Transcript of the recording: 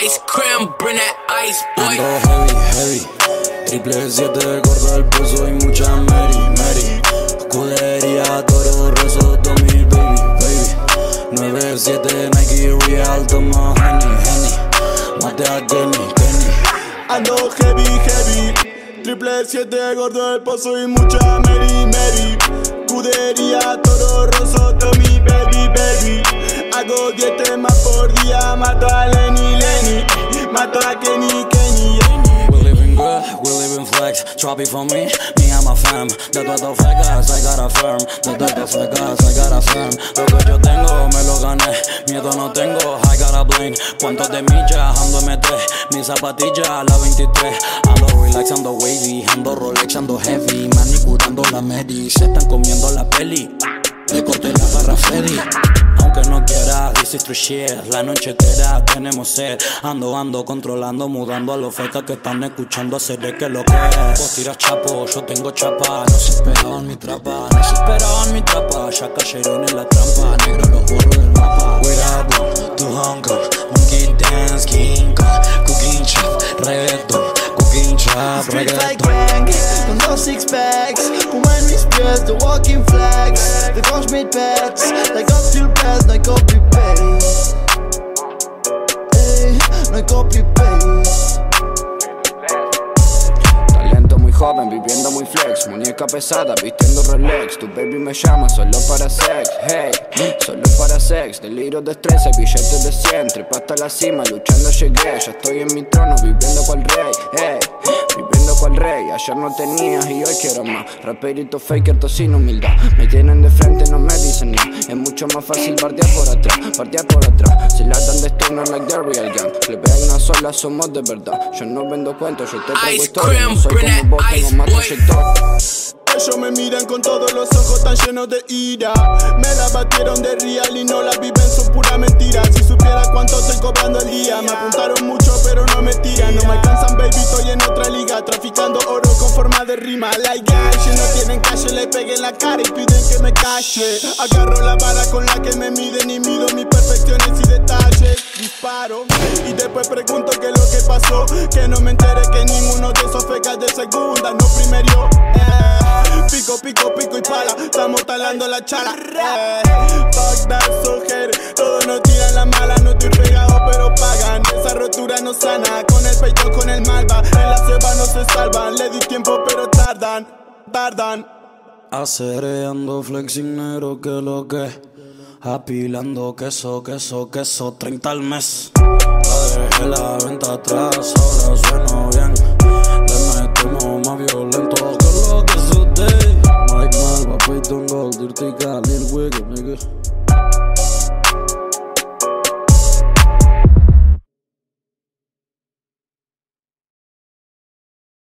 Ice cream, bring that ice, boy. Ando heavy, heavy. Triple 7, corta el peso y mucha Mary, Mary. Escudería, toro, rezo, Tommy, baby, baby. 9-7, Nike, Real, toma Henny, Henny. Mate a Kenny, Kenny. Ando heavy, heavy. Triple 7, gordo del pozo y mucha Mary, Mary. Escudería, toro, roso, Tommy, baby, baby. Hago 10 temas Drop it for me, me and my fam. De estas fecas, I got a firm. De estas fecas, I got a firm. Lo que yo tengo, me lo gané. Miedo no tengo, I got a bling. Cuántos de millas, ando M3. Mi zapatilla, la 23. Ando relax, ando wavy. Ando Rolex, ando heavy. Manicurando la Medi. Se están comiendo la peli. Le corté la barra Freddy. Aunque no quieras, shit. La noche entera tenemos sed. Ando, ando, controlando, mudando a los fecas que están escuchando. Hacer que lo que es. Vos tiras chapo, yo tengo chapa. No se esperaban mi trapa, no se esperaban mi trapa. Ya cayeron en la trampa, negro los borro del mapa. Wait up, to Hong Kong. Monkey dance, King Kong. Cooking chef, reggaeton. Street like dos six packs. Woman respect, the walking flags. The made bets, Talento muy joven, viviendo muy flex Muñeca pesada, vistiendo Rolex. Tu baby me llama solo para sex Hey, solo para sex Delirio de estrés, billetes de 100 Trepa hasta la cima, luchando llegué. Ya estoy en mi trono, viviendo cual rey Hey, viviendo cual rey Ayer no tenías y hoy quiero más. Raperito faker, to sin humildad. Me tienen de frente, no me dicen nada. Es mucho más fácil bardear por atrás Bardear por atrás. Si la dan de stoner like the real gang Le veo una sola, somos de verdad Yo no vendo cuentos, yo te traigo Ice historia cream, No soy como vos, tengo más trayectoria Ellos me miran con todos los ojos tan llenos de ira. Me la batieron de real y no la viven, son pura mentira. Si supiera cuánto estoy cobrando al día, me apuntaron mucho, pero no me tiran. No me alcanzan, baby, estoy en otra liga. Traficando oro con forma de rima. Like guys, si no tienen calle, le pegué en la cara y piden que me calle. Agarro la vara con la que me miden y mido detalles. Disparo y después pregunto qué es lo que pasó. Que no me enteré que ninguno de esos fecas de segunda no primero. Eh. Pico, pico, pico y pala, estamos talando la chala. Eh, fuck that, so. Todos nos tiran la mala, no estoy pegado, pero pagan. Esa rotura no sana, con el pecho, con el malva. En la ceba no se salvan, le di tiempo, pero tardan, tardan. Acereando flexing negro que lo que Apilando queso, queso, queso 30 al mes. La dejé la venta atrás Ahora sueno bien. Le metemos más violento Que lo que sucede. Mike Mal, Papito Gold Dirty Lil Wiggle, nigga